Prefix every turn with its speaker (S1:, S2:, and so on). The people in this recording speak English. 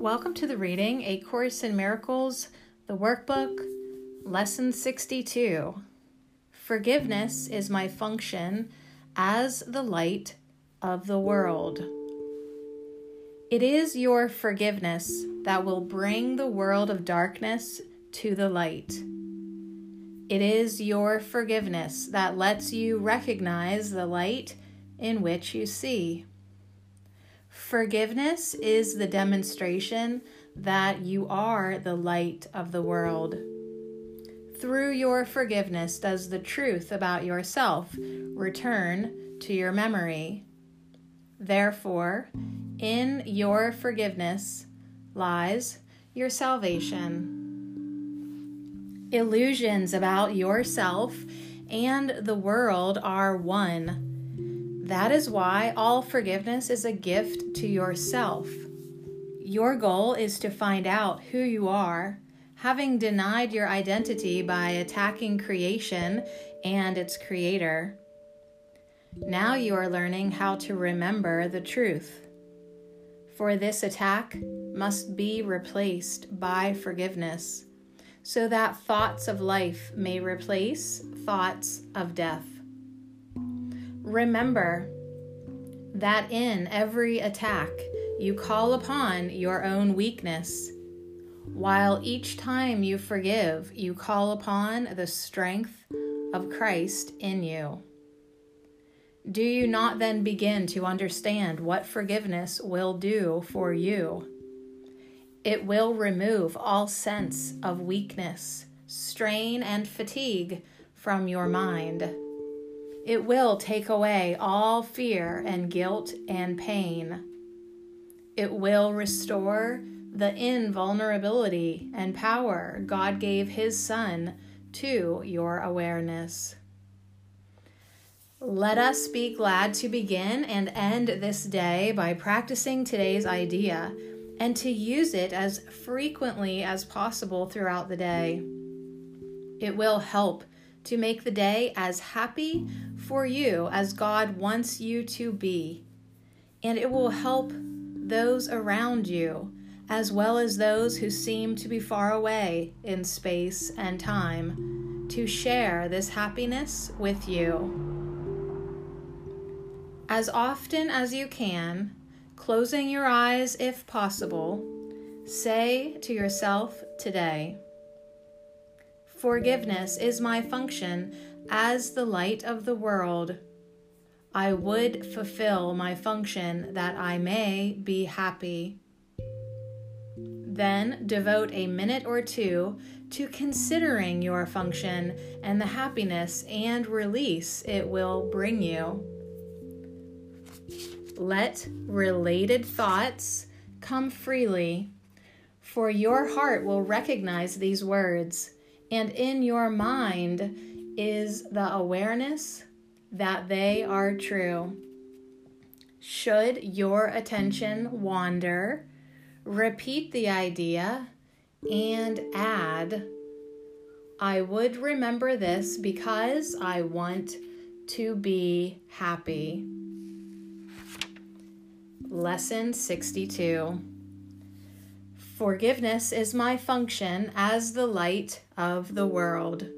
S1: Welcome to the reading A Course in Miracles, the workbook, lesson 62. Forgiveness is my function as the light of the world. It is your forgiveness that will bring the world of darkness to the light. It is your forgiveness that lets you recognize the light in which you see. Forgiveness is the demonstration that you are the light of the world. Through your forgiveness, does the truth about yourself return to your memory. Therefore, in your forgiveness lies your salvation. Illusions about yourself and the world are one that is why all forgiveness is a gift to yourself. Your goal is to find out who you are, having denied your identity by attacking creation and its creator. Now you are learning how to remember the truth. For this attack must be replaced by forgiveness, so that thoughts of life may replace thoughts of death. Remember that in every attack you call upon your own weakness, while each time you forgive, you call upon the strength of Christ in you. Do you not then begin to understand what forgiveness will do for you? It will remove all sense of weakness, strain, and fatigue from your mind. It will take away all fear and guilt and pain. It will restore the invulnerability and power God gave His Son to your awareness. Let us be glad to begin and end this day by practicing today's idea and to use it as frequently as possible throughout the day. It will help to make the day as happy for you as God wants you to be. And it will help those around you, as well as those who seem to be far away in space and time, to share this happiness with you. As often as you can, closing your eyes if possible, say to yourself today, Forgiveness is my function as the light of the world. I would fulfill my function that I may be happy. Then devote a minute or two to considering your function and the happiness and release it will bring you. Let related thoughts come freely, for your heart will recognize these words and in your mind is the awareness that they are true. Should your attention wander, repeat the idea and add, I would remember this because I want to be happy. Lesson 62 Forgiveness is my function as the light of the world.